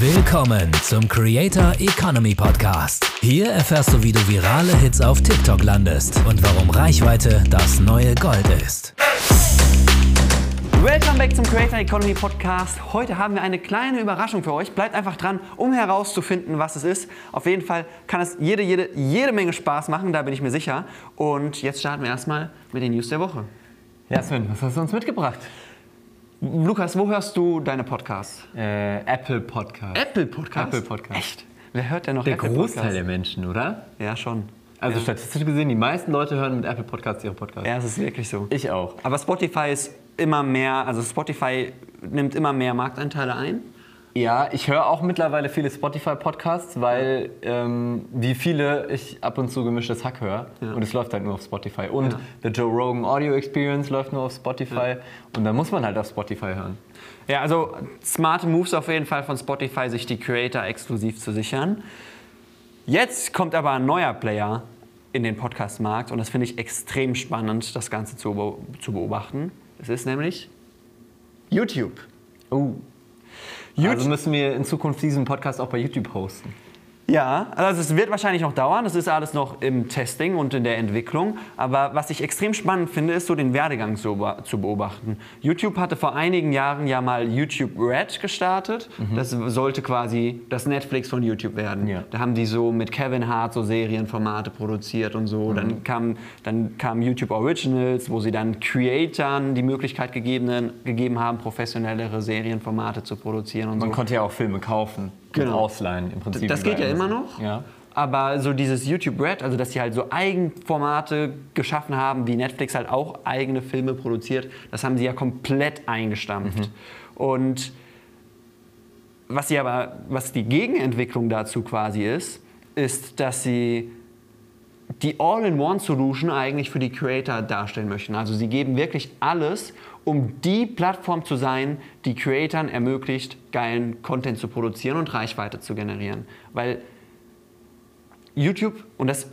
Willkommen zum Creator Economy Podcast. Hier erfährst du, wie du virale Hits auf TikTok landest und warum Reichweite das neue Gold ist. Welcome back zum Creator Economy Podcast. Heute haben wir eine kleine Überraschung für euch. Bleibt einfach dran, um herauszufinden, was es ist. Auf jeden Fall kann es jede, jede, jede Menge Spaß machen, da bin ich mir sicher. Und jetzt starten wir erstmal mit den News der Woche. Ja, Sven, was hast du uns mitgebracht? Lukas, wo hörst du deine Podcasts? Äh, Apple Podcast. Apple Podcasts? Apple Podcast. Echt? Wer hört denn noch Der Apple Großteil Podcasts? der Menschen, oder? Ja, schon. Also ja. statistisch gesehen, die meisten Leute hören mit Apple Podcasts ihre Podcasts. Ja, es ist wirklich so. Ich auch. Aber Spotify ist immer mehr, also Spotify nimmt immer mehr Markteinteile ein. Ja, ich höre auch mittlerweile viele Spotify-Podcasts, weil ähm, wie viele ich ab und zu gemischtes Hack höre. Ja. Und es läuft halt nur auf Spotify. Und Ja. The Joe Rogan Audio Experience läuft nur auf Spotify. Und da muss man halt auf Spotify hören. Ja, also smarte Moves auf jeden Fall von Spotify, sich die Creator exklusiv zu sichern. Jetzt kommt aber ein neuer Player in den Podcast-Markt und das finde ich extrem spannend, das Ganze zu, zu beobachten. Es ist nämlich YouTube. Oh. YouTube. Also müssen wir in Zukunft diesen Podcast auch bei YouTube hosten. Ja, also es wird wahrscheinlich noch dauern. Das ist alles noch im Testing und in der Entwicklung. Aber was ich extrem spannend finde, ist so den Werdegang zu, zu beobachten. YouTube hatte vor einigen Jahren ja mal YouTube Red gestartet. Das sollte quasi das Netflix von YouTube werden. Ja. Da haben die so mit Kevin Hart so Serienformate produziert und so. Dann, kam, dann kam YouTube Originals, wo sie dann Creatoren die Möglichkeit gegeben, gegeben haben, professionellere Serienformate zu produzieren und Man so. konnte ja auch Filme kaufen Genau. ausleihen im Prinzip. Das geht ja immer noch. Ja. Aber so dieses YouTube Red, also dass sie halt so Eigenformate geschaffen haben, wie Netflix halt auch eigene Filme produziert, das haben sie ja komplett eingestampft. Und was sie aber, was die Gegenentwicklung dazu quasi ist, ist, dass sie die All-in-One-Solution eigentlich für die Creator darstellen möchten. Also sie geben wirklich alles, um die Plattform zu sein, die Creatoren ermöglicht, geilen Content zu produzieren und Reichweite zu generieren. Weil YouTube, und das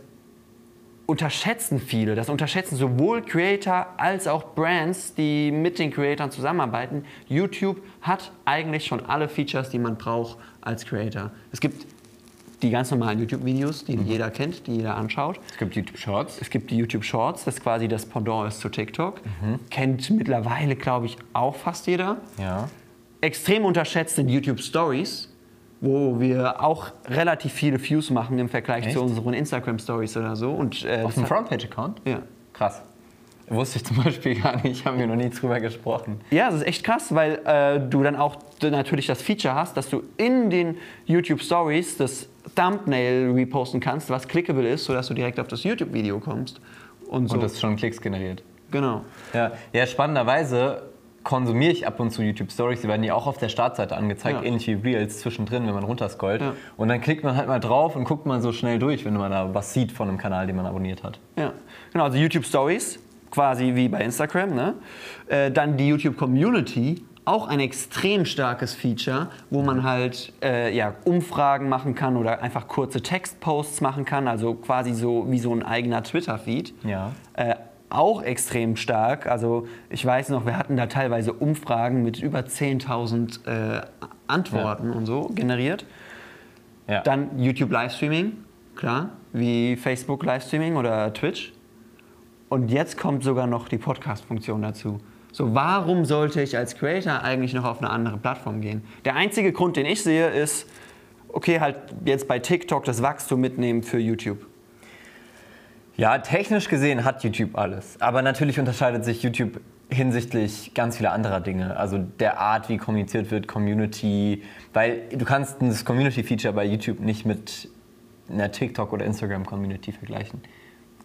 unterschätzen viele, das unterschätzen sowohl Creator als auch Brands, die mit den Creatoren zusammenarbeiten. YouTube hat eigentlich schon alle Features, die man braucht als Creator. Es gibt die ganz normalen YouTube-Videos, die jeder kennt, die jeder anschaut. Es gibt YouTube Shorts. Es gibt die YouTube Shorts, das quasi das Pendant ist zu TikTok. Kennt mittlerweile, glaube ich, auch fast jeder. Ja. Extrem unterschätzt sind YouTube Stories, wo wir auch relativ viele Views machen im Vergleich Echt? zu unseren Instagram Stories oder so. Und, äh, Auf dem Frontpage-Account? Ja. Krass. Wusste ich zum Beispiel gar nicht, haben wir noch nie drüber gesprochen. Ja, das ist echt krass, weil äh, du dann auch natürlich das Feature hast, dass du in den YouTube Stories das Thumbnail reposten kannst, was clickable ist, sodass du direkt auf das YouTube-Video kommst. Und so. Und das schon Klicks generiert. genau. Ja, ja spannenderweise konsumiere ich ab und zu YouTube Stories. Die werden ja auch auf der Startseite angezeigt, Ja. ähnlich wie Reels zwischendrin, wenn man runterscrollt. Ja. Und dann klickt man halt mal drauf und guckt mal so schnell durch, wenn man da was sieht von einem Kanal, den man abonniert hat. Ja, genau, also YouTube Stories, quasi wie bei Instagram. Ne? Äh, dann die YouTube Community, auch ein extrem starkes Feature, wo man halt äh, ja, Umfragen machen kann oder einfach kurze Textposts machen kann, also quasi so wie so ein eigener Twitter-Feed. Ja. Äh, auch extrem stark. Also ich weiß noch, wir hatten da teilweise Umfragen mit über 10.000 äh, Antworten und so generiert. Ja. Dann YouTube Livestreaming, klar, wie Facebook Livestreaming oder Twitch. Und jetzt kommt sogar noch die Podcast-Funktion dazu. So, warum sollte ich als Creator eigentlich noch auf eine andere Plattform gehen? Der einzige Grund, den ich sehe, ist, okay, halt jetzt bei TikTok das Wachstum mitnehmen für YouTube. Ja, technisch gesehen hat YouTube alles. Aber natürlich unterscheidet sich YouTube hinsichtlich ganz vieler anderer Dinge. Also der Art, wie kommuniziert wird, Community. Weil du kannst das Community-Feature bei YouTube nicht mit einer TikTok- oder Instagram-Community vergleichen.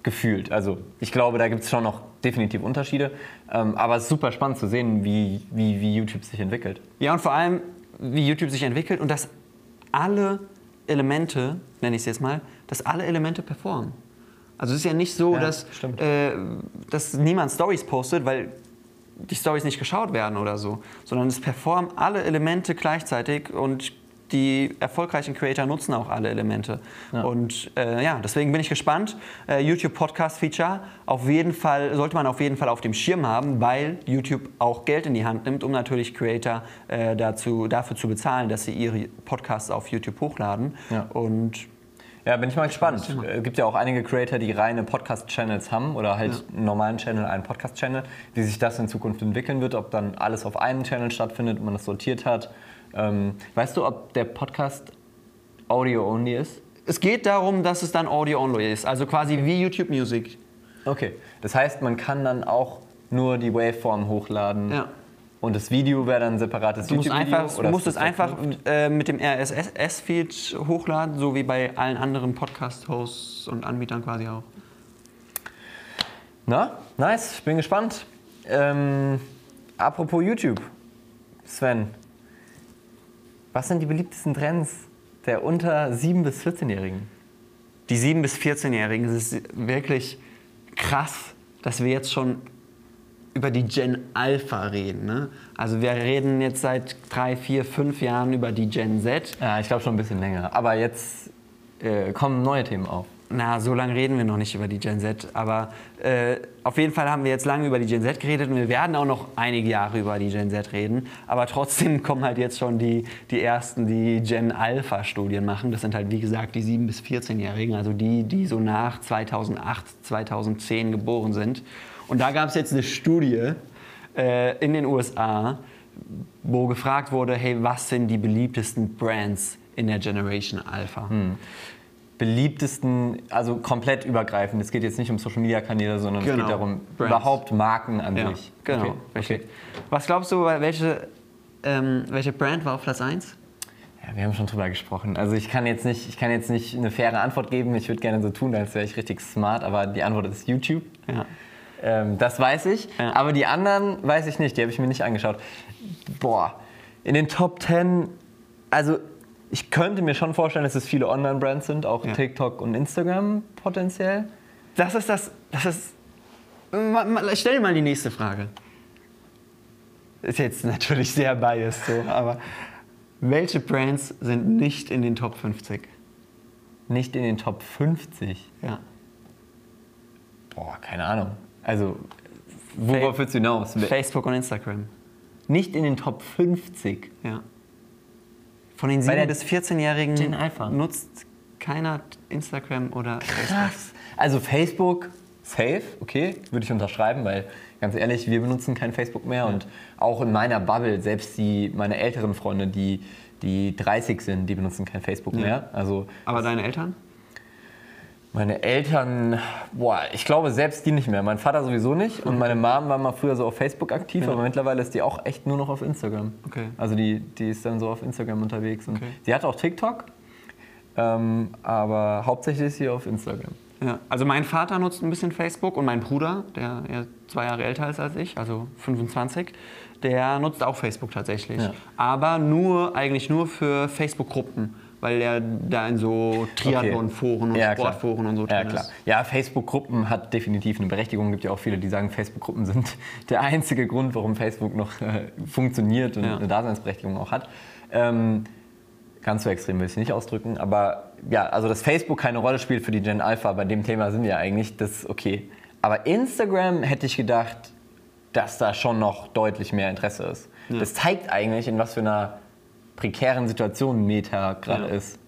Gefühlt. Also ich glaube, da gibt es schon noch definitiv Unterschiede. Ähm, aber es ist super spannend zu sehen, wie, wie, wie YouTube sich entwickelt. Ja, und vor allem, wie YouTube sich entwickelt und dass alle Elemente, nenne ich es jetzt mal, dass alle Elemente performen. Also es ist ja nicht so, Ja, dass, äh, dass niemand Stories postet, weil die Stories nicht geschaut werden oder so, sondern es performen alle Elemente gleichzeitig und die erfolgreichen Creator nutzen auch alle Elemente. Und äh, ja, deswegen bin ich gespannt. Äh, YouTube Podcast Feature auf jeden Fall sollte man auf jeden Fall auf dem Schirm haben, weil YouTube auch Geld in die Hand nimmt, um natürlich Creator äh, dazu, dafür zu bezahlen, dass sie ihre Podcasts auf YouTube hochladen. Ja. Und Ja, bin ich mal gespannt. Es gibt ja auch einige Creator, die reine Podcast-Channels haben oder halt einen normalen Channel, einen Podcast-Channel. Wie sich das in Zukunft entwickeln wird, ob dann alles auf einem Channel stattfindet, man das sortiert hat. Ähm, weißt du, ob der Podcast Audio-only ist? es geht darum, dass es dann Audio-only ist, also quasi wie YouTube Music. Okay. Das heißt, man kann dann auch nur die Waveform hochladen. Ja. Und das Video wäre dann ein separates Du musst, YouTube-Video? einfach, du oder musst ist es einfach äh, mit dem RSS-Feed hochladen, so wie bei allen anderen Podcast-Hosts und Anbietern quasi auch. Na, nice, ich bin gespannt. Ähm, apropos YouTube, Sven, was sind die beliebtesten Trends der unter 7- bis 14-Jährigen? Die 7- bis 14-Jährigen, es ist wirklich krass, dass wir jetzt schon über die Gen Alpha reden. Ne? Also wir reden jetzt seit drei, vier, fünf Jahren über die Gen Z. Ja, ich glaube schon ein bisschen länger. Aber jetzt äh, kommen neue Themen auf. Na, so lange reden wir noch nicht über die Gen Z. Aber äh, auf jeden Fall haben wir jetzt lange über die Gen Z geredet und wir werden auch noch einige Jahre über die Gen Z reden. Aber trotzdem kommen halt jetzt schon die, die ersten, die Gen Alpha-Studien machen. Das sind halt, wie gesagt, die 7- bis 14-Jährigen, also die, die so nach 2008, 2010 geboren sind. Und da gab es jetzt eine Studie äh, in den USA, wo gefragt wurde, hey, was sind die beliebtesten Brands in der Generation Alpha? Beliebtesten, also komplett übergreifend. Es geht jetzt nicht um Social-Media-Kanäle, sondern es Genau. geht darum, Brands. überhaupt Marken an Ja, sich. genau. Okay. richtig. okay. Was glaubst du, welche, ähm, welche Brand war auf Platz 1? Ja, wir haben schon drüber gesprochen. Also ich kann jetzt nicht, ich kann jetzt nicht eine faire Antwort geben. Ich würde gerne so tun, als wäre ich richtig smart, aber die Antwort ist YouTube. Ja. Ähm, das weiß ich. Ja. Aber die anderen weiß ich nicht. Die habe ich mir nicht angeschaut. Boah, in den Top 10, also ich könnte mir schon vorstellen, dass es viele Online-Brands sind, auch Ja. TikTok und Instagram potenziell. Das ist das. das ist, stell dir mal die nächste Frage. Ist jetzt natürlich sehr biased so, aber welche Brands sind nicht in den Top 50? Nicht in den Top 50. Ja. Boah, keine Ahnung. Also, worauf willst du hinaus? Facebook und Instagram. Nicht in den Top 50. Ja. Von den Bei 7- der bis 14-Jährigen Gen Alpha. nutzt keiner Instagram oder Facebook. Krass. Also Facebook, safe, okay, würde ich unterschreiben, weil ganz ehrlich, wir benutzen kein Facebook mehr und auch in meiner Bubble, selbst die, meine älteren Freunde, die, die 30 sind, die benutzen kein Facebook mehr. Also Aber deine Eltern? Meine Eltern, boah, ich glaube selbst die nicht mehr. Mein Vater sowieso nicht und meine Mom war mal früher so auf Facebook aktiv, aber mittlerweile ist die auch echt nur noch auf Instagram. Okay. Also die, die ist dann so auf Instagram unterwegs und Okay. sie hat auch TikTok, ähm, aber hauptsächlich ist sie auf Instagram. Ja, also mein Vater nutzt ein bisschen Facebook und mein Bruder, der ja zwei Jahre älter ist als ich, also 25, der nutzt auch Facebook tatsächlich. Ja. Aber nur, eigentlich nur für Facebook-Gruppen, weil er da in so Triathlon-Foren und Ja. Sportforen und so Ja, drin klar. ist. Ja, Facebook-Gruppen hat definitiv eine Berechtigung. Es gibt ja auch viele, die sagen, Facebook-Gruppen sind der einzige Grund, warum Facebook noch äh, funktioniert und Ja. eine Daseinsberechtigung auch hat. Ähm, ganz so extrem will ich es nicht ausdrücken, aber ja, also dass Facebook keine Rolle spielt für die Gen Alpha, bei dem Thema sind wir ja eigentlich, das ist okay. Aber Instagram hätte ich gedacht, dass da schon noch deutlich mehr Interesse ist. Das zeigt eigentlich, in was für einer prekären Situation Meta gerade Ja. ist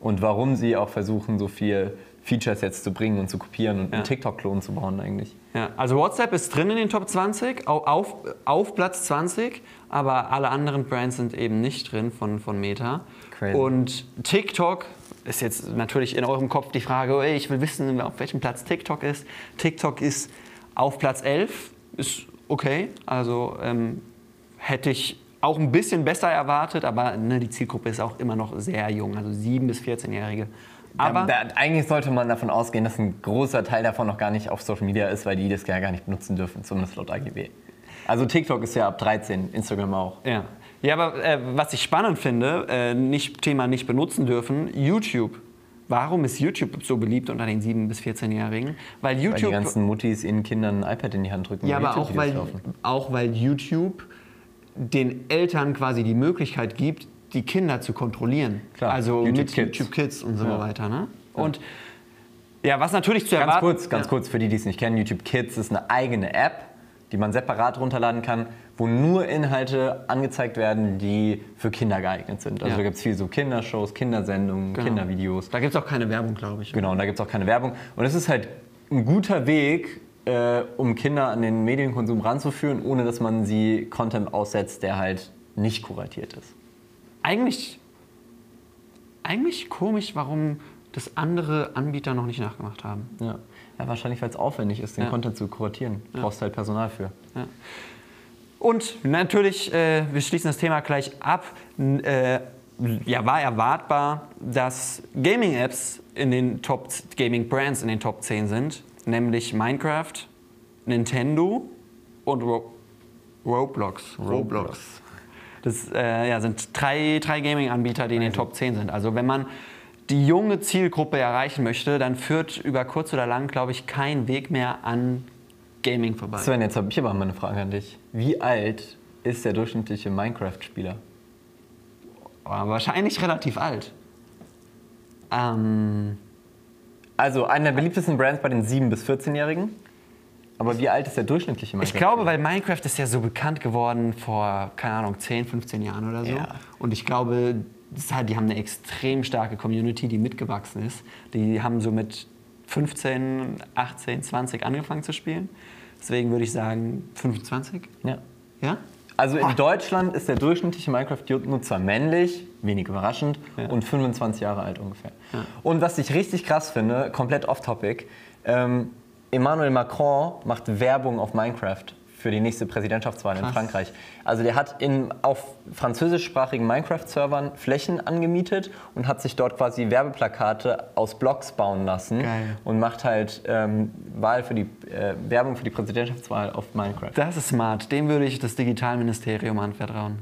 und warum sie auch versuchen, so viel Features jetzt zu bringen und zu kopieren und Ja. einen TikTok-Klon zu bauen eigentlich. Ja, also WhatsApp ist drin in den Top 20, au- auf, auf Platz 20, aber alle anderen Brands sind eben nicht drin von, von Meta. Crazy. Und TikTok ist jetzt natürlich in eurem Kopf die Frage, ey, ich will wissen, auf welchem Platz TikTok ist. TikTok ist auf Platz 11, ist okay, also ähm, hätte ich auch ein bisschen besser erwartet, aber ne, die Zielgruppe ist auch immer noch sehr jung, also 7- bis 14-Jährige. Aber da, da, eigentlich sollte man davon ausgehen, dass ein großer Teil davon noch gar nicht auf Social Media ist, weil die das ja gar nicht benutzen dürfen, zumindest laut AGB. Also TikTok ist ja ab 13, Instagram auch. Ja, ja aber äh, was ich spannend finde, äh, nicht, Thema nicht benutzen dürfen, YouTube. Warum ist YouTube so beliebt unter den 7- bis 14-Jährigen? Weil Weil die ganzen Muttis ihren Kindern ein iPad in die Hand drücken. ja, aber auch weil, laufen. auch weil YouTube den Eltern quasi die Möglichkeit gibt, die Kinder zu kontrollieren. Klar, Also YouTube mit Kids. YouTube Kids und so Ja. weiter. Ne? Und ja, was natürlich zu Ganz erwarten... kurz, ganz ja. kurz für die, die es nicht kennen, YouTube Kids ist eine eigene App, die man separat runterladen kann, wo nur Inhalte angezeigt werden, die für Kinder geeignet sind. Also Ja. da gibt es viel so Kindershows, Kindersendungen, Genau. Kindervideos. Da gibt es auch keine Werbung, glaube ich. Genau, und da gibt es auch keine Werbung. Und es ist halt ein guter Weg, äh, um Kinder an den Medienkonsum ranzuführen, ohne dass man sie Content aussetzt, der halt nicht kuratiert ist. Eigentlich, eigentlich komisch, warum das andere Anbieter noch nicht nachgemacht haben. Ja, ja wahrscheinlich, weil es aufwendig ist, den Ja. Content zu kuratieren. Du brauchst halt Personal für. Und natürlich, äh, wir schließen das Thema gleich ab. N- Äh, ja, war erwartbar, dass Gaming-Apps in den Top Gaming-Brands in den Top 10 sind, nämlich Minecraft, Nintendo und Ro Roblox. Roblox. Das äh, ja, sind drei, drei Gaming-Anbieter, die in den Top 10 sind. Also wenn man die junge Zielgruppe erreichen möchte, dann führt über kurz oder lang, glaube ich, kein Weg mehr an Gaming vorbei. Sven, jetzt habe ich aber mal eine Frage an dich. Wie alt ist der durchschnittliche Minecraft-Spieler? Wahrscheinlich relativ alt. Ähm, Also einer der beliebtesten Brands bei den 7- bis 14-Jährigen. Aber wie alt ist der durchschnittliche ich Minecraft? glaube, weil Minecraft ist ja so bekannt geworden vor, keine Ahnung, 10, 15 Jahren oder so. Ja. Und ich glaube, halt, die haben eine extrem starke Community, die mitgewachsen ist. Die haben so mit 15, 18, 20 angefangen zu spielen. Deswegen würde ich sagen 25. Ja. Ja? Also in Ah. Deutschland ist der durchschnittliche Minecraft-Nutzer männlich, wenig überraschend, Ja. und 25 Jahre alt ungefähr. Ja. Und was ich richtig krass finde, komplett off-topic, ähm, Emmanuel Macron macht Werbung auf Minecraft für die nächste Präsidentschaftswahl in Krass. Frankreich. Also der hat in, auf französischsprachigen Minecraft-Servern Flächen angemietet und hat sich dort quasi Werbeplakate aus Blocks bauen lassen Geil. und macht halt ähm, Wahl für die, äh, Werbung für die Präsidentschaftswahl auf Minecraft. Das ist smart. Dem würde ich das Digitalministerium anvertrauen.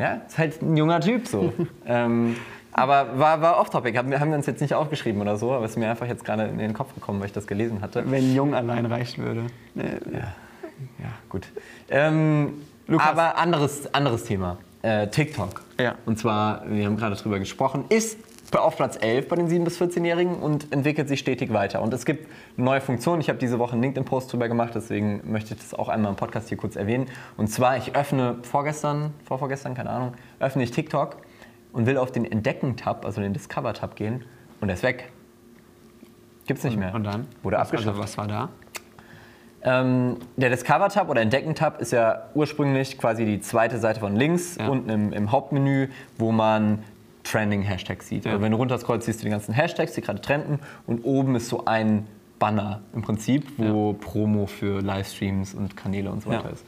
Ja, ist halt ein junger Typ so. ähm, aber war, war off-topic, haben, wir- haben wir uns jetzt nicht aufgeschrieben oder so, aber es ist mir einfach jetzt gerade in den Kopf gekommen, weil ich das gelesen hatte. Wenn Jung allein reicht würde. Ja, gut. Ähm, aber anderes, anderes Thema. Äh, TikTok. Ja. Und zwar, wir haben gerade drüber gesprochen, ist auf Platz 11 bei den 7- bis 14-Jährigen und entwickelt sich stetig weiter. Und es gibt neue Funktionen. Ich habe diese Woche einen LinkedIn-Post drüber gemacht, deswegen möchte ich das auch einmal im Podcast hier kurz erwähnen. Und zwar, ich öffne vorgestern, vorvorgestern, keine Ahnung, öffne ich TikTok und will auf den Entdecken-Tab, also den Discover-Tab gehen und der ist weg. Gibt's nicht mehr. Und dann? Wurde was, abgeschafft. Also was war da? Ähm, der Discover-Tab oder Entdecken-Tab ist ja ursprünglich quasi die zweite Seite von links, Ja. unten im, im Hauptmenü, wo man Trending-Hashtags sieht. Ja. Also wenn du runterscrollst, siehst du die ganzen Hashtags, die gerade trenden und oben ist so ein Banner im Prinzip, wo Promo für Livestreams und Kanäle und so weiter Ja. ist.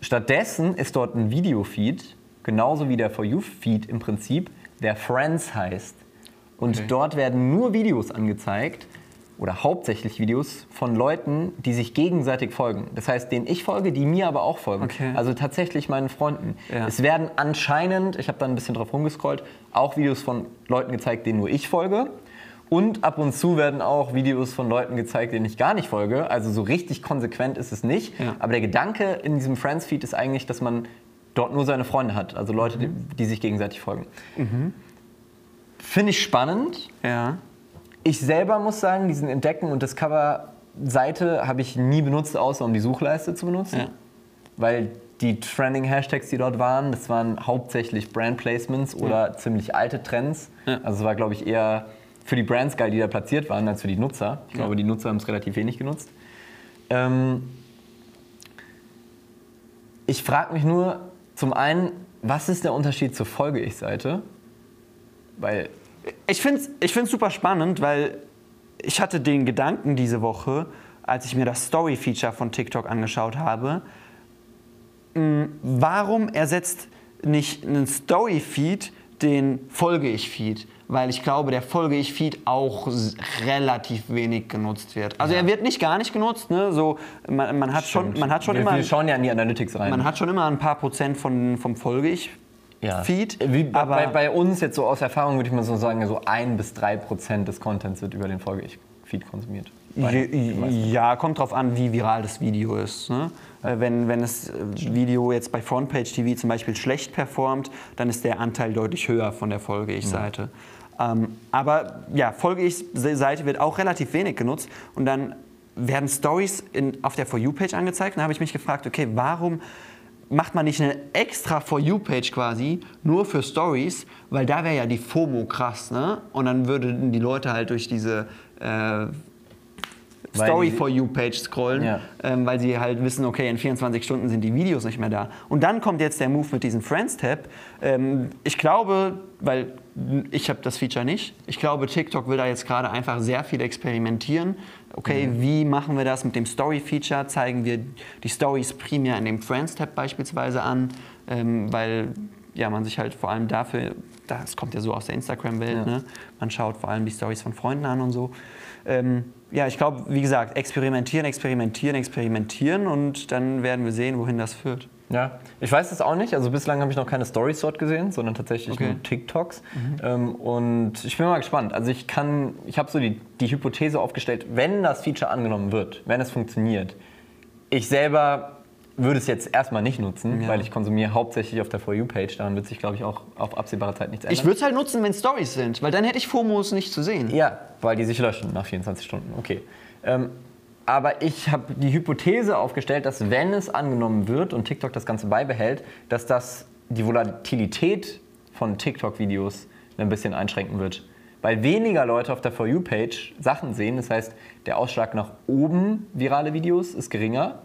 Stattdessen ist dort ein Videofeed, genauso wie der For You-Feed im Prinzip, der Friends heißt. Und Okay. dort werden nur Videos angezeigt, oder hauptsächlich Videos von Leuten, die sich gegenseitig folgen. Das heißt, denen ich folge, die mir aber auch folgen. Okay. Also tatsächlich meinen Freunden. Ja. Es werden anscheinend, ich habe da ein bisschen drauf rumgescrollt, auch Videos von Leuten gezeigt, denen nur ich folge. Und ab und zu werden auch Videos von Leuten gezeigt, denen ich gar nicht folge. Also so richtig konsequent ist es nicht. Ja. Aber der Gedanke in diesem Friends-Feed ist eigentlich, dass man dort nur seine Freunde hat. Also Leute, die, die sich gegenseitig folgen. Finde ich spannend. Ja. Ich selber muss sagen, diesen Entdecken- und Discover-Seite habe ich nie benutzt, außer um die Suchleiste zu benutzen. Ja. Weil die Trending-Hashtags, die dort waren, das waren hauptsächlich Brand-Placements oder ziemlich alte Trends. Ja. Also es war, glaube ich, eher für die Brands geil, die da platziert waren, als für die Nutzer. Ich glaube, die Nutzer haben es relativ wenig genutzt. Ähm ich frage mich nur, zum einen, was ist der Unterschied zur Folge-Ich-Seite? Weil Ich finde es ich find's super spannend, weil ich hatte den Gedanken diese Woche, als ich mir das Story-Feature von TikTok angeschaut habe, mh, warum ersetzt nicht ein Story-Feed den Folge-Ich-Feed? Weil ich glaube, der Folge-Ich-Feed auch s- relativ wenig genutzt wird. Also er wird nicht gar nicht genutzt, ne? so, man, man, hat schon, man hat schon wir, immer... wir schauen ja in die Analytics rein. Man hat schon immer ein paar Prozent von, vom Folge-Ich-Feed. Wie bei, aber bei, bei uns jetzt so aus Erfahrung würde ich mal so sagen, so ein bis drei Prozent des Contents wird über den Folge-Ich-Feed konsumiert. Bei- Je- Ja, kommt drauf an, wie viral das Video ist. Ne? Äh, wenn, wenn das Video jetzt bei Frontpage TV zum Beispiel schlecht performt, dann ist der Anteil deutlich höher von der Folge-Ich-Seite. Ähm, aber ja, Folge-Ich-Seite wird auch relativ wenig genutzt und dann werden Stories auf der For You-Page angezeigt. Dann habe ich mich gefragt, okay, warum macht man nicht eine extra For You-Page quasi nur für Stories, weil da wäre ja die FOMO krass, ne? Und dann würden die Leute halt durch diese äh, Story for You Page scrollen, ja. ähm, weil sie halt wissen, okay, in 24 Stunden sind die Videos nicht mehr da. Und dann kommt jetzt der Move mit diesem Friends Tab. Ähm, ich glaube, weil ich habe das Feature nicht. Ich glaube, TikTok will da jetzt gerade einfach sehr viel experimentieren. Okay, mhm. wie machen wir das mit dem Story-Feature? Zeigen wir die Stories primär in dem Friends-Tab beispielsweise an, ähm, weil ja, man sich halt vor allem dafür, das kommt ja so aus der Instagram-Welt, ja. ne? man schaut vor allem die Stories von Freunden an und so. Ähm, ja, ich glaube, wie gesagt, experimentieren, experimentieren, experimentieren und dann werden wir sehen, wohin das führt. Ja, ich weiß es auch nicht. Also bislang habe ich noch keine Stories dort gesehen, sondern tatsächlich okay. nur TikToks. Mhm. Ähm, und ich bin mal gespannt. Also ich kann, ich habe so die, die Hypothese aufgestellt, wenn das Feature angenommen wird, wenn es funktioniert. Ich selber würde es jetzt erstmal nicht nutzen, ja. weil ich konsumiere hauptsächlich auf der For You-Page. Daran wird sich, glaube ich, auch auf absehbare Zeit nichts ändern. Ich würde es halt nutzen, wenn Stories sind, weil dann hätte ich FOMOs nicht zu sehen. Ja, weil die sich löschen nach 24 Stunden. Okay. Ähm, aber ich habe die Hypothese aufgestellt, dass wenn es angenommen wird und TikTok das Ganze beibehält, dass das die Volatilität von TikTok-Videos ein bisschen einschränken wird. Weil weniger Leute auf der For You-Page Sachen sehen. Das heißt, der Ausschlag nach oben virale Videos ist geringer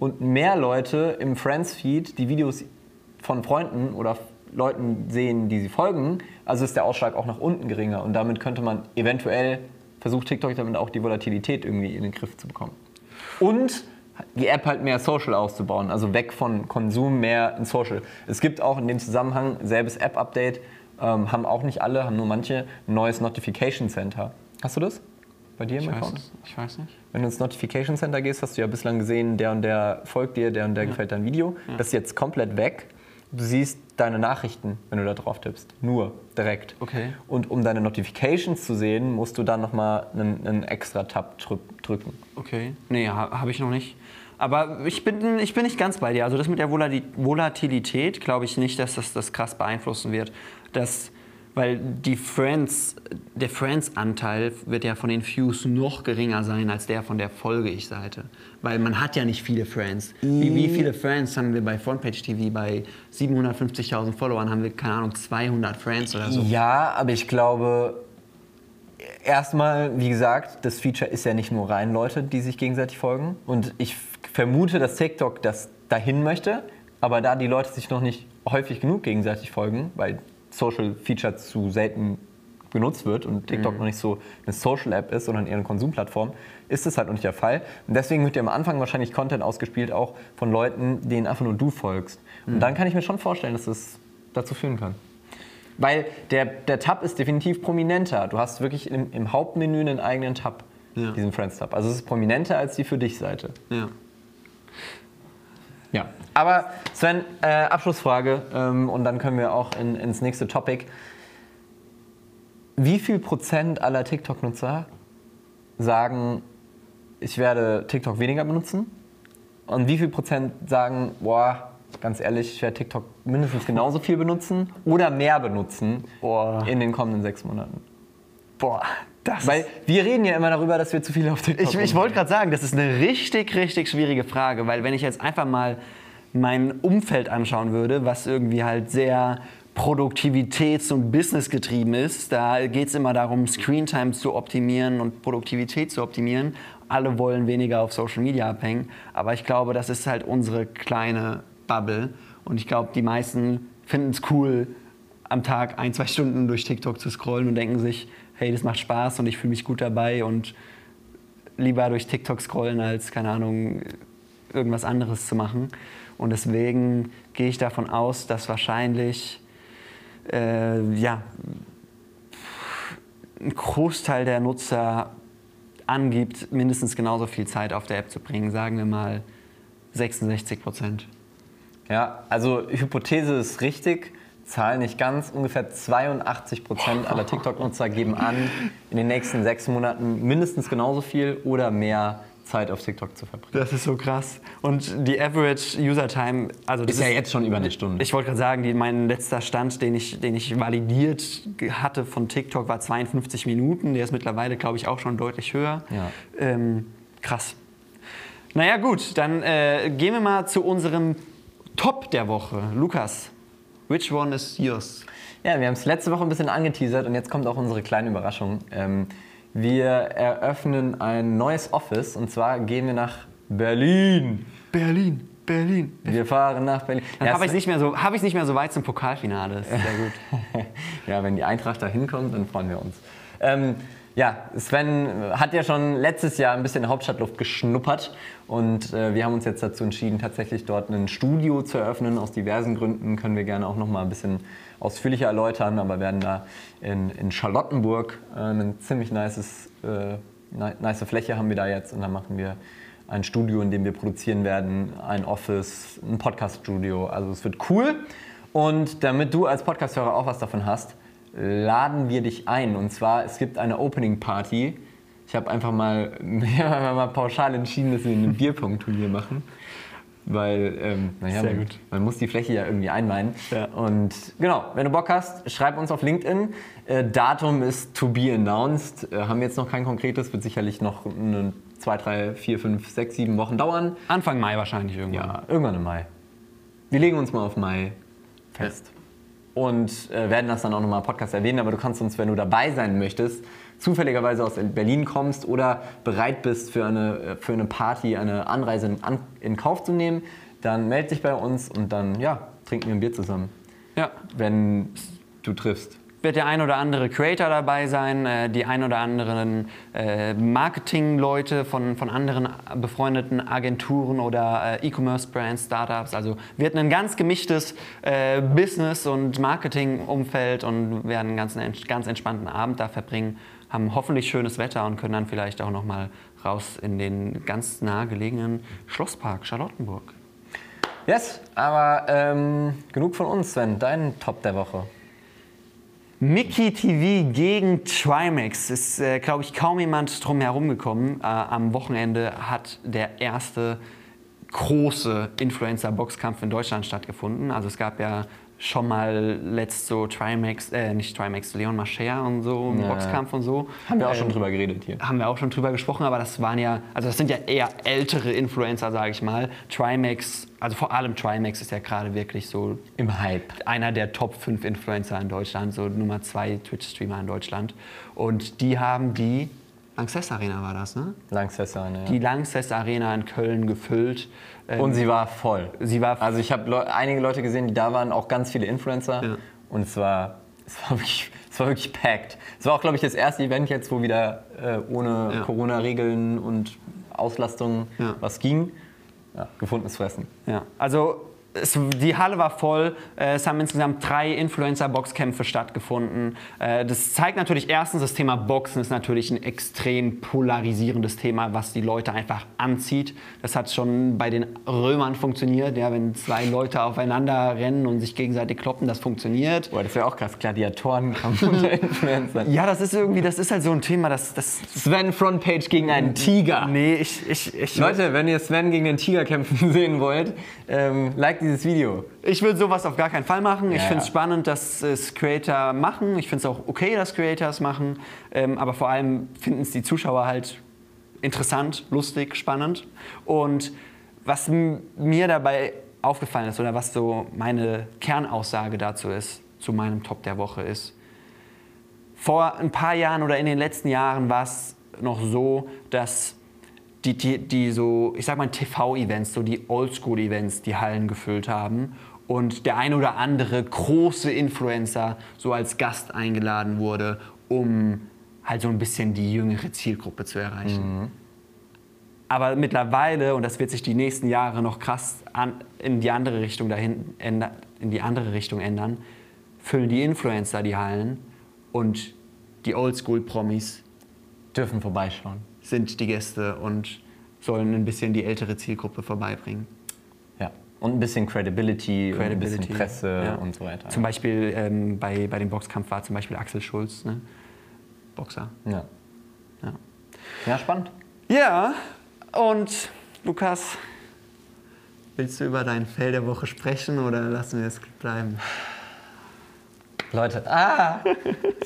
und mehr Leute im Friends-Feed die Videos von Freunden oder Leuten sehen, die sie folgen, also ist der Ausschlag auch nach unten geringer. Und damit könnte man eventuell, versucht TikTok damit auch die Volatilität irgendwie in den Griff zu bekommen. Und die App halt mehr Social auszubauen, also weg von Konsum, mehr in Social. Es gibt auch in dem Zusammenhang, selbes App-Update, ähm, haben auch nicht alle, haben nur manche, ein neues Notification Center. Hast du das? Bei dir im ich Account? Weiß ich weiß nicht. Wenn du ins Notification Center gehst, hast du ja bislang gesehen, der und der folgt dir, der und der ja. gefällt dein Video. Ja. Das ist jetzt komplett weg. Du siehst deine Nachrichten, wenn du da drauf tippst. Nur, direkt. Okay. Und um deine Notifications zu sehen, musst du dann nochmal einen, einen extra Tab drücken. Okay. Nee, habe ich noch nicht. Aber ich bin, ich bin nicht ganz bei dir. Also das mit der Volatilität glaube ich nicht, dass das das krass beeinflussen wird. Das weil die Friends, der Friends-Anteil wird ja von den Views noch geringer sein als der von der Folge-Ich-Seite. Weil man hat ja nicht viele Friends. Wie, wie viele Friends haben wir bei Frontpage TV? Bei 750.000 Followern haben wir, keine Ahnung, 200 Friends oder so. Ja, aber ich glaube, erstmal, wie gesagt, das Feature ist ja nicht nur rein Leute, die sich gegenseitig folgen. Und ich vermute, dass TikTok das dahin möchte. Aber da die Leute sich noch nicht häufig genug gegenseitig folgen, weil Social Feature zu selten genutzt wird und TikTok mhm. noch nicht so eine Social App ist, sondern eher eine Konsumplattform, ist das halt noch nicht der Fall. Und deswegen wird dir am Anfang wahrscheinlich Content ausgespielt, auch von Leuten, denen einfach nur du folgst. Mhm. Und dann kann ich mir schon vorstellen, dass das dazu führen kann. Weil der, der Tab ist definitiv prominenter. Du hast wirklich im, im Hauptmenü einen eigenen Tab, ja. diesen Friends-Tab. Also es ist prominenter als die für dich Seite. Ja. Ja, aber Sven, äh, Abschlussfrage ähm, und dann können wir auch in, ins nächste Topic. Wie viel Prozent aller TikTok-Nutzer sagen, ich werde TikTok weniger benutzen? Und wie viel Prozent sagen, boah, ganz ehrlich, ich werde TikTok mindestens genauso viel benutzen oder mehr benutzen boah. in den kommenden sechs Monaten? Boah, das Weil wir reden ja immer darüber, dass wir zu viel auf TikTok Ich, ich wollte gerade sagen, das ist eine richtig, richtig schwierige Frage, weil wenn ich jetzt einfach mal mein Umfeld anschauen würde, was irgendwie halt sehr produktivitäts- und businessgetrieben ist, da geht es immer darum, Screentime zu optimieren und Produktivität zu optimieren. Alle wollen weniger auf Social Media abhängen, aber ich glaube, das ist halt unsere kleine Bubble und ich glaube, die meisten finden es cool, am Tag ein, zwei Stunden durch TikTok zu scrollen und denken sich, hey, das macht Spaß und ich fühle mich gut dabei und lieber durch TikTok scrollen, als, keine Ahnung, irgendwas anderes zu machen. Und deswegen gehe ich davon aus, dass wahrscheinlich äh, ja, ein Großteil der Nutzer angibt, mindestens genauso viel Zeit auf der App zu bringen. Sagen wir mal 66 Prozent. Ja, also Hypothese ist richtig. Zahl nicht ganz, ungefähr 82 Prozent aller TikTok-Nutzer geben an, in den nächsten sechs Monaten mindestens genauso viel oder mehr Zeit auf TikTok zu verbringen. Das ist so krass. Und die Average User Time, also das Ist ja jetzt schon über eine Stunde. Ich wollte gerade sagen, die, mein letzter Stand, den ich, den ich validiert hatte von TikTok, war 52 Minuten. Der ist mittlerweile, glaube ich, auch schon deutlich höher. Ja. Ähm, krass. Naja, gut, dann äh, gehen wir mal zu unserem Top der Woche. Lukas, which one is yours? Ja, wir haben es letzte Woche ein bisschen angeteasert und jetzt kommt auch unsere kleine Überraschung. Ähm, wir eröffnen ein neues Office und zwar gehen wir nach Berlin. Berlin, Berlin. Wir fahren nach Berlin. Dann habe ich es- nicht, mehr so- hab ich nicht mehr so weit zum Pokalfinale. Sehr gut. ja, wenn die Eintracht da hinkommt, dann freuen wir uns. Ähm, ja, Sven hat ja schon letztes Jahr ein bisschen Hauptstadtluft geschnuppert und äh, wir haben uns jetzt dazu entschieden, tatsächlich dort ein Studio zu eröffnen. Aus diversen Gründen können wir gerne auch noch mal ein bisschen ausführlicher erläutern, aber werden da in, in Charlottenburg äh, ein ziemlich nices, äh, ni- nice Fläche haben wir da jetzt und da machen wir ein Studio, in dem wir produzieren werden, ein Office, ein Podcast-Studio. Also es wird cool. Und damit du als Podcast-Hörer auch was davon hast, laden wir dich ein. Und zwar, es gibt eine Opening-Party. Ich habe einfach mal, ja, mal pauschal entschieden, dass wir ein Bierpong-Turnier machen. Weil, ähm, naja, man, man muss die Fläche ja irgendwie einweihen. Ja. Und genau, wenn du Bock hast, schreib uns auf LinkedIn. Äh, Datum ist to be announced. Äh, haben jetzt noch kein konkretes, wird sicherlich noch eine, zwei, drei, vier, fünf, sechs, sieben Wochen dauern. Anfang Mai wahrscheinlich irgendwann. Ja, irgendwann im Mai. Wir legen uns mal auf Mai fest. Und äh, werden das dann auch nochmal im Podcast erwähnen. Aber du kannst uns, wenn du dabei sein möchtest, zufälligerweise aus Berlin kommst oder bereit bist für eine, äh, für eine Party, eine Anreise in, an, in Kauf zu nehmen, dann melde dich bei uns und dann ja, trinken wir ein Bier zusammen, ja. wenn du triffst. Wird der ein oder andere Creator dabei sein, äh, die ein oder anderen äh, Marketing-Leute von, von anderen befreundeten Agenturen oder äh, E-Commerce-Brands, Startups. Also wird ein ganz gemischtes Business- und Marketing-Umfeld und werden einen ganz, ganz entspannten Abend da verbringen, haben hoffentlich schönes Wetter und können dann vielleicht auch noch mal raus in den ganz nahegelegenen Schlosspark Charlottenburg. Yes, aber ähm, genug von uns, Sven. Dein Top der Woche. Mickey TV gegen Trimax ist, äh, glaube ich, kaum jemand drum herum gekommen. Äh, am Wochenende hat der erste große Influencer-Boxkampf in Deutschland stattgefunden. Also es gab ja schon mal letzt so Trimax, äh, nicht Trimax, Leon Mascher und so, einen Ja. Boxkampf und so. Haben wir auch Ähm, schon drüber geredet hier. haben wir auch schon drüber gesprochen, aber das waren ja, also das sind ja eher ältere Influencer, sage ich mal. Trimax, also vor allem Trimax ist ja gerade wirklich so Im Hype. einer der Top 5 Influencer in Deutschland, so Nummer 2 Twitch-Streamer in Deutschland. Und die haben die, Lanxess Arena war das, ne? Langsess eine, ja. Die Lanxess Arena in Köln gefüllt. Ähm, Und sie war voll. Sie war Also ich habe Le einige Leute gesehen, die da waren, auch ganz viele Influencer. Ja. Und es war, es war wirklich, es war wirklich packed. Es war auch, glaube ich, das erste Event jetzt, wo wieder äh, ohne Ja. Corona-Regeln und Auslastung Ja. was ging. Ja, gefundenes Fressen. Ja, also es, die Halle war voll. Äh, Es haben insgesamt drei Influencer-Boxkämpfe stattgefunden. Äh, Das zeigt natürlich erstens, das Thema Boxen ist natürlich ein extrem polarisierendes Thema, was die Leute einfach anzieht. Das hat schon bei den Römern funktioniert. Ja, wenn zwei Leute aufeinander rennen und sich gegenseitig kloppen, das funktioniert. Boah, das wäre auch krass. Gladiatorenkampf unter Influencern. Ja, das ist irgendwie, das ist halt so ein Thema, das, das Sven Frontpage gegen einen Tiger. nee, ich, ich, ich, Leute, wenn ihr Sven gegen den Tiger kämpfen sehen wollt, ähm, like dieses Video. Ich würde sowas auf gar keinen Fall machen. Ich Ja, finde es ja. spannend, dass es Creator machen. Ich finde es auch okay, dass Creators machen. Ähm, aber vor allem finden es die Zuschauer halt interessant, lustig, spannend. Und was mir dabei aufgefallen ist oder was so meine Kernaussage dazu ist, zu meinem Top der Woche ist, vor ein paar Jahren oder in den letzten Jahren war es noch so, dass die, die, die so, ich sag mal, TV-Events, so die Oldschool-Events, die Hallen gefüllt haben und der ein oder andere große Influencer so als Gast eingeladen wurde, um halt so ein bisschen die jüngere Zielgruppe zu erreichen. Aber mittlerweile, und das wird sich die nächsten Jahre noch krass an, in, die andere Richtung dahin, änder, in die andere Richtung ändern, füllen die Influencer die Hallen und die Oldschool-Promis Dürfen vorbeischauen. Sind die Gäste und sollen ein bisschen die ältere Zielgruppe vorbeibringen. Ja. Und ein bisschen Credibility, und ein Credibility, bisschen Presse ja. und so weiter. Zum Beispiel ähm, bei, bei dem Boxkampf war zum Beispiel Axel Schulz, ne? Boxer. Ja. Ja. ja, spannend. Ja, Und Lukas, willst du über dein Fell der Woche sprechen oder lassen wir es bleiben? Leute, ah,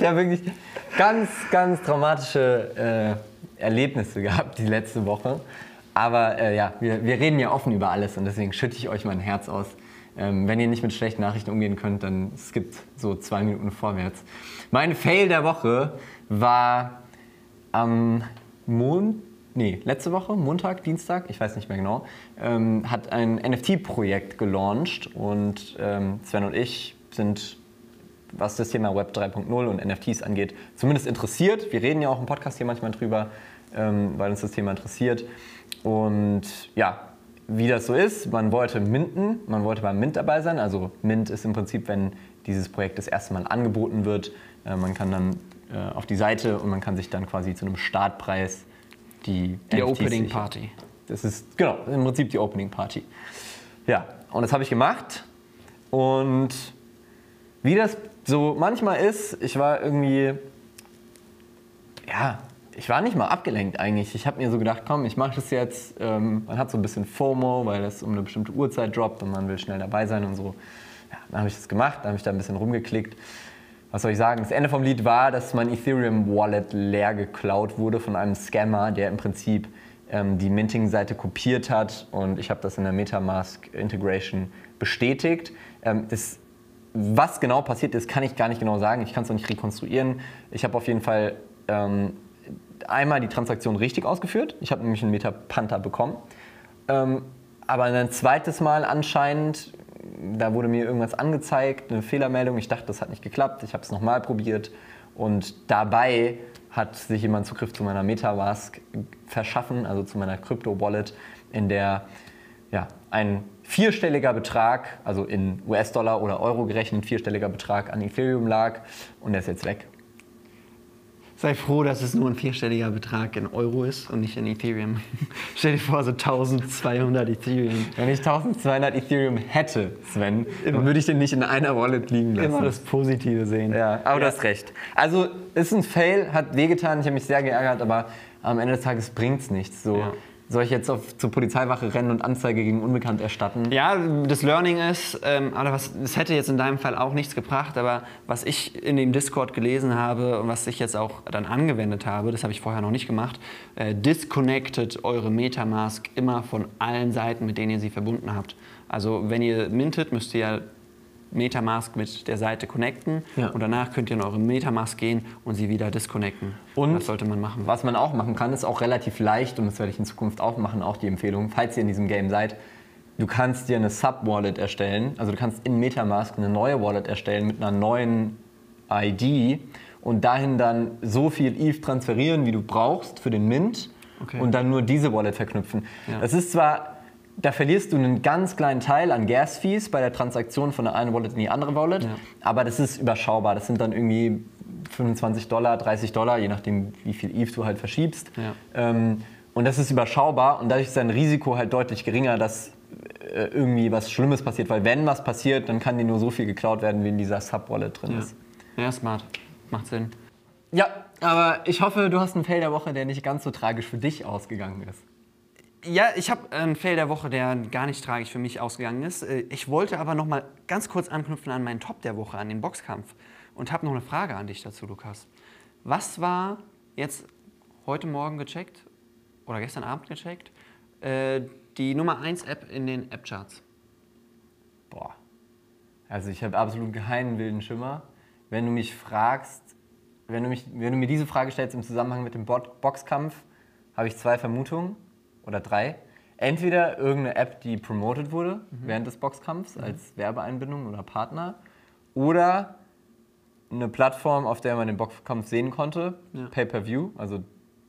habe wirklich ganz, ganz traumatische äh, Erlebnisse gehabt die letzte Woche. Aber äh, ja, wir, wir reden ja offen über alles und deswegen schütte ich euch mein Herz aus. Ähm, wenn ihr nicht mit schlechten Nachrichten umgehen könnt, dann skippt so zwei Minuten vorwärts. Mein Fail der Woche war am Mond, nee, letzte Woche, Montag, Dienstag, ich weiß nicht mehr genau, ähm, hat ein NFT-Projekt gelauncht und ähm, Sven und ich sind was das Thema Web 3.0 und NFTs angeht, zumindest interessiert. Wir reden ja auch im Podcast hier manchmal drüber, ähm, weil uns das Thema interessiert. Und ja, wie das so ist, man wollte minten, man wollte beim Mint dabei sein. Also Mint ist im Prinzip, wenn dieses Projekt das erste Mal angeboten wird. Äh, man kann dann äh, auf die Seite und man kann sich dann quasi zu einem Startpreis die, Die NFTs Opening sichern. Party. Das ist genau im Prinzip die Opening Party. Ja, und das habe ich gemacht. Und wie das so manchmal ist, ich war irgendwie, ja, ich war nicht mal abgelenkt eigentlich. Ich habe mir so gedacht, komm, ich mache das jetzt. Ähm, man hat so ein bisschen FOMO, weil das um eine bestimmte Uhrzeit droppt und man will schnell dabei sein und so. Ja, dann habe ich das gemacht, dann habe ich da ein bisschen rumgeklickt. Was soll ich sagen? Das Ende vom Lied war, dass mein Ethereum-Wallet leer geklaut wurde von einem Scammer, der im Prinzip ähm, die Minting-Seite kopiert hat und ich habe das in der Metamask-Integration bestätigt. Ähm, das, was genau passiert ist, kann ich gar nicht genau sagen. Ich kann es noch nicht rekonstruieren. Ich habe auf jeden Fall ähm, einmal die Transaktion richtig ausgeführt. Ich habe nämlich einen Metapanther bekommen. Ähm, aber ein zweites Mal anscheinend, da wurde mir irgendwas angezeigt, eine Fehlermeldung. Ich dachte, das hat nicht geklappt. Ich habe es nochmal probiert. Und dabei hat sich jemand Zugriff zu meiner Metamask verschaffen, also zu meiner Crypto-Wallet, in der ja, ein vierstelliger Betrag, also in US-Dollar oder Euro gerechnet, vierstelliger Betrag an Ethereum lag. Und der ist jetzt weg. Sei froh, dass es nur ein vierstelliger Betrag in Euro ist und nicht in Ethereum. Stell dir vor, so 1200 Ethereum. Wenn ich 1200 Ethereum hätte, Sven, dann würde ich den nicht in einer Wallet liegen lassen. Immer das Positive sehen. Ja, aber du hast recht. Also ist ein Fail, hat wehgetan, ich habe mich sehr geärgert, aber am Ende des Tages bringt es nichts. So, Ja. Soll ich jetzt auf, zur Polizeiwache rennen und Anzeige gegen Unbekannt erstatten? Ja, das Learning ist, ähm, aber was, hätte jetzt in deinem Fall auch nichts gebracht, aber was ich in dem Discord gelesen habe und was ich jetzt auch dann angewendet habe, das habe ich vorher noch nicht gemacht, äh, disconnected eure Metamask immer von allen Seiten, mit denen ihr sie verbunden habt. Also wenn ihr mintet, müsst ihr ja Metamask mit der Seite connecten Ja. und danach könnt ihr in eure Metamask gehen und sie wieder disconnecten. Und das sollte man machen. Was man auch machen kann, ist auch relativ leicht und das werde ich in Zukunft auch machen, auch die Empfehlung, falls ihr in diesem Game seid. Du kannst dir eine Sub-Wallet erstellen, also du kannst in Metamask eine neue Wallet erstellen mit einer neuen ID und dahin dann so viel ETH transferieren, wie du brauchst für den Mint Okay. und dann nur diese Wallet verknüpfen. Ja. Das ist zwar, da verlierst du einen ganz kleinen Teil an Gas-Fees bei der Transaktion von der einen Wallet in die andere Wallet, Ja. aber das ist überschaubar. Das sind dann irgendwie 25 Dollar, 30 Dollar, je nachdem, wie viel ETH du halt verschiebst. Ja. Ähm, und das ist überschaubar und dadurch ist dein Risiko halt deutlich geringer, dass äh, irgendwie was Schlimmes passiert. Weil wenn was passiert, dann kann dir nur so viel geklaut werden, wie in dieser Sub-Wallet drin Ja. ist. ja, smart. Macht Sinn. Ja, aber ich hoffe, du hast einen Fail der Woche, der nicht ganz so tragisch für dich ausgegangen ist. Ja, ich habe einen Fail der Woche, der gar nicht tragisch für mich ausgegangen ist. Äh, Ich wollte aber noch mal ganz kurz anknüpfen an meinen Top der Woche, an den Boxkampf. Und habe noch eine Frage an dich dazu, Lukas. Was war jetzt heute Morgen gecheckt oder gestern Abend gecheckt äh, die Nummer 1 App in den App-Charts? Boah. Also ich habe absolut keinen wilden Schimmer. Wenn du mich fragst, wenn du, mich, wenn du mir diese Frage stellst im Zusammenhang mit dem Boxkampf, habe ich zwei Vermutungen oder drei. Entweder irgendeine App, die promoted wurde während des Boxkampfs als Werbeeinbindung oder Partner. Oder eine Plattform, auf der man den Boxkampf sehen konnte, Ja. Pay-Per-View, also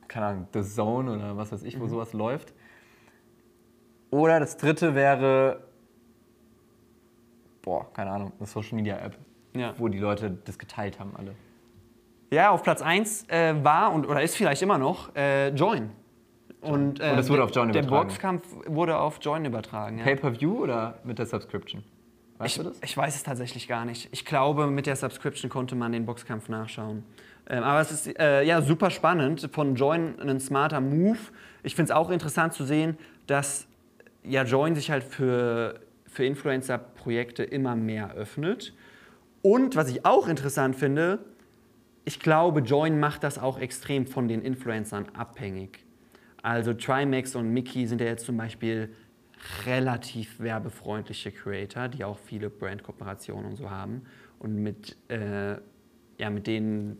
keine Ahnung, The Zone oder was weiß ich, wo sowas läuft. Oder das dritte wäre boah, keine Ahnung, eine Social Media App, Ja. wo die Leute das geteilt haben alle. Ja, auf Platz 1 äh, war und, oder ist vielleicht immer noch äh, Join. Und, äh, Und es wurde auf Join der übertragen. Boxkampf wurde auf Join übertragen. Ja. Pay-per-View oder mit der Subscription? Weißt Ich, du das? ich weiß es tatsächlich gar nicht. Ich glaube, mit der Subscription konnte man den Boxkampf nachschauen. Ähm, aber es ist äh, ja super spannend. Von Join ein smarter Move. Ich finde es auch interessant zu sehen, dass ja Join sich halt für, für Influencer-Projekte immer mehr öffnet. Und was ich auch interessant finde, ich glaube, Join macht das auch extrem von den Influencern abhängig. Also Trimax und Mickey sind ja jetzt zum Beispiel relativ werbefreundliche Creator, die auch viele Brand-Kooperationen und so haben. Und mit, äh, ja, mit denen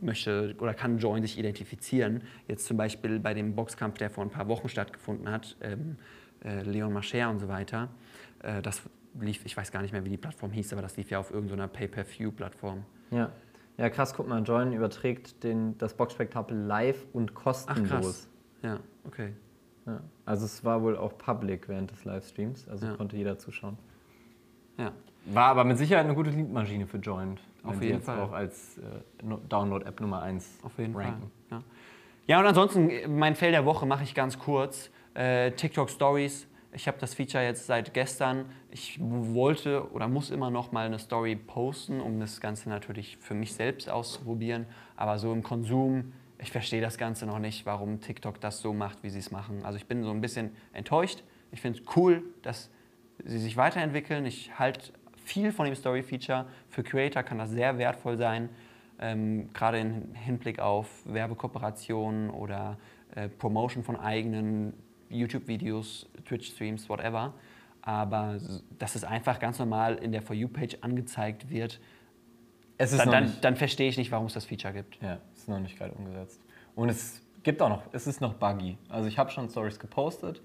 möchte oder kann Join sich identifizieren. Jetzt zum Beispiel bei dem Boxkampf, der vor ein paar Wochen stattgefunden hat, ähm, äh, Leon Mascher und so weiter. Äh, das lief, ich weiß gar nicht mehr, wie die Plattform hieß, aber das lief ja auf irgendeiner Pay-Per-View-Plattform. Ja. Ja, krass, guck mal, Join überträgt den, das Boxspektakel live und Ach kostenlos. krass. Ja, okay. Ja. Also es war wohl auch public während des Livestreams, also Ja. konnte jeder zuschauen. Ja. War aber mit Sicherheit eine gute Leadmaschine für Joint. Auf jeden Fall. auch als äh, Download-App Nummer 1 Auf jeden ranken. Fall. Ja. ja, und ansonsten, äh, mein Fail der Woche mache ich ganz kurz. Äh, TikTok Stories. Ich habe das Feature jetzt seit gestern. Ich wollte oder muss immer noch mal eine Story posten, um das Ganze natürlich für mich selbst auszuprobieren. Aber so im Konsum, ich verstehe das Ganze noch nicht, warum TikTok das so macht, wie sie es machen. Also ich bin so ein bisschen enttäuscht. Ich finde es cool, dass sie sich weiterentwickeln. Ich halte viel von dem Story-Feature. Für Creator kann das sehr wertvoll sein, ähm, gerade im Hinblick auf Werbekooperationen oder äh, Promotion von eigenen YouTube-Videos, Twitch-Streams, whatever. Aber dass es einfach ganz normal in der For You-Page angezeigt wird, Es ist dann, dann, dann verstehe ich nicht, warum es das Feature gibt. ja, es ist noch nicht geil umgesetzt. Und es gibt auch noch, es ist noch buggy. Also ich habe schon Stories gepostet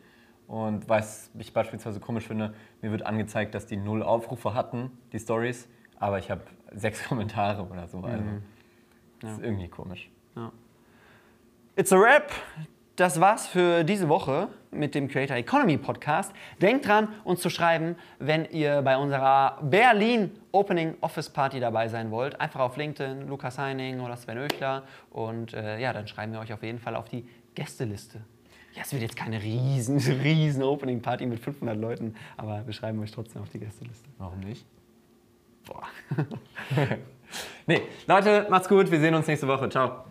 und was ich beispielsweise komisch finde, mir wird angezeigt, dass die null Aufrufe hatten, die Stories, aber ich habe sechs Kommentare oder so. Also das ist irgendwie komisch. It's a wrap. Das war's für diese Woche mit dem Creator Economy Podcast. Denkt dran, uns zu schreiben, wenn ihr bei unserer Berlin Opening Office Party dabei sein wollt. Einfach auf LinkedIn, Lukas Heining oder Sven Oechler. Und äh, ja, dann schreiben wir euch auf jeden Fall auf die Gästeliste. Ja, es wird jetzt keine riesen, riesen Opening Party mit 500 Leuten, aber wir schreiben euch trotzdem auf die Gästeliste. Warum nicht? Boah. Nee, Leute, macht's gut, wir sehen uns nächste Woche. Ciao.